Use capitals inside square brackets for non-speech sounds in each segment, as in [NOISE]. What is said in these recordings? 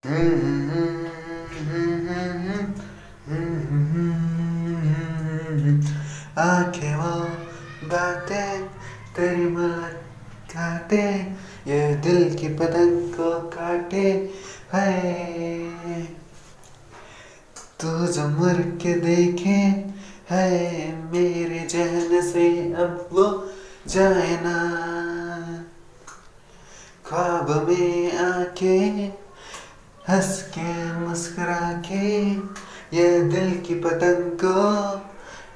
[LAUGHS] आँखें वो तेरी मुलाकातें, ये दिल की पतंग को काटे है। तू जो मुड़ के देखे है, मेरे जहन से अब वो जाए ना। ख्वाब में आके हंस के मुस्कुरा के ये दिल की पतंग को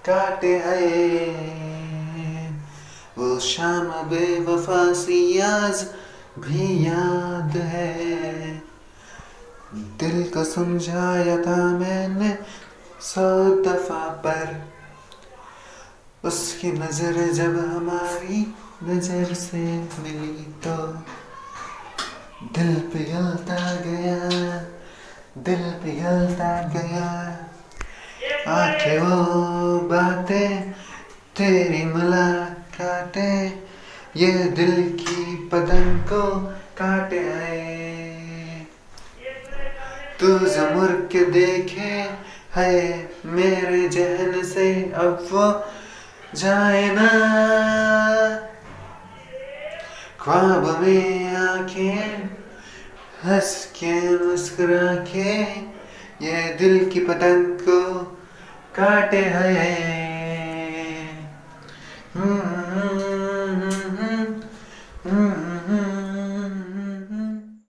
काटे है वो शाम बेवफा सी आज भी याद है। दिल को समझाया था मैंने सौ दफ़ा पर। उसकी नज़र जब हमारी नज़र से मिली तो दिल पिघलता गया, दिल पिघलता गया। आखे वो बातें, तेरी मुलाकातें, ये दिल की पतंग को काटे आए। तू जमुर के देखे है मेरे जहन से, अब वो जाए ना। ख्वाब में आँखें हंस के मुस्कुरा के ये दिल की पतंग को काटे हैं। हम्म।